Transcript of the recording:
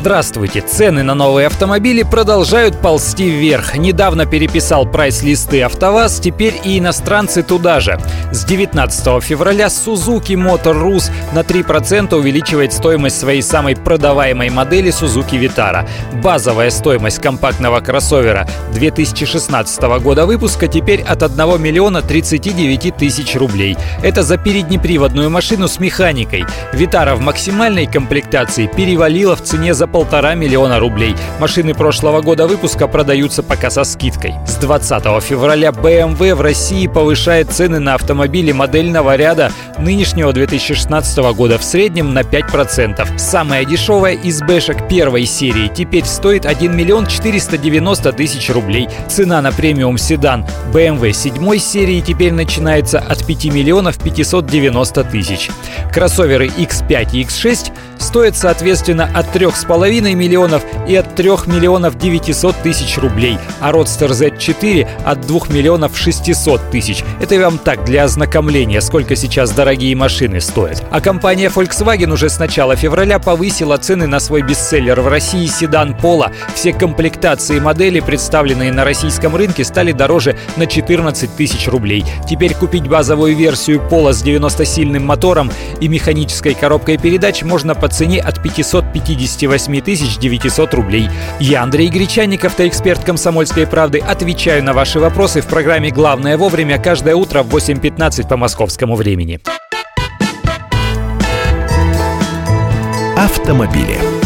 Здравствуйте! Цены на новые автомобили продолжают ползти вверх. Недавно переписал прайс-листы АвтоВАЗ, теперь и иностранцы туда же. С 19 февраля Suzuki Motor Rus на 3% увеличивает стоимость своей самой продаваемой модели Suzuki Vitara. Базовая стоимость компактного кроссовера 2016 года выпуска теперь от 1 миллиона 39 тысяч рублей. Это за переднеприводную машину с механикой. Vitara в максимальной комплектации перевалила в цене за полтора миллиона рублей. Машины прошлого года выпуска продаются пока со скидкой. С 20 февраля BMW в России повышает цены на автомобили модельного ряда нынешнего 2016 года в среднем на 5%. Самая дешевая из бэшек первой серии теперь стоит 1 миллион 490 тысяч рублей. Цена на премиум седан BMW 7 серии теперь начинается от 5 миллионов 590 тысяч. Кроссоверы X5 и X6 стоят соответственно от 3,5 миллионов и от 3 миллионов 900 тысяч рублей, а Roadster Z4 от 2 миллионов 600 тысяч. Это вам так, для ознакомления, сколько сейчас дорогие машины стоят. А компания Volkswagen уже с начала февраля повысила цены на свой бестселлер в России седан Пола. Все комплектации модели, представленные на российском рынке, стали дороже на 14 тысяч рублей. Теперь купить базовую версию Пола с 90-сильным мотором и механической коробкой передач можно по цене от 558 900 рублей. Я, Андрей Гречаник, автоэксперт «Комсомольской правды», отвечаю на ваши вопросы в программе «Главное вовремя» каждое утро в 8.15 по московскому времени. Автомобили.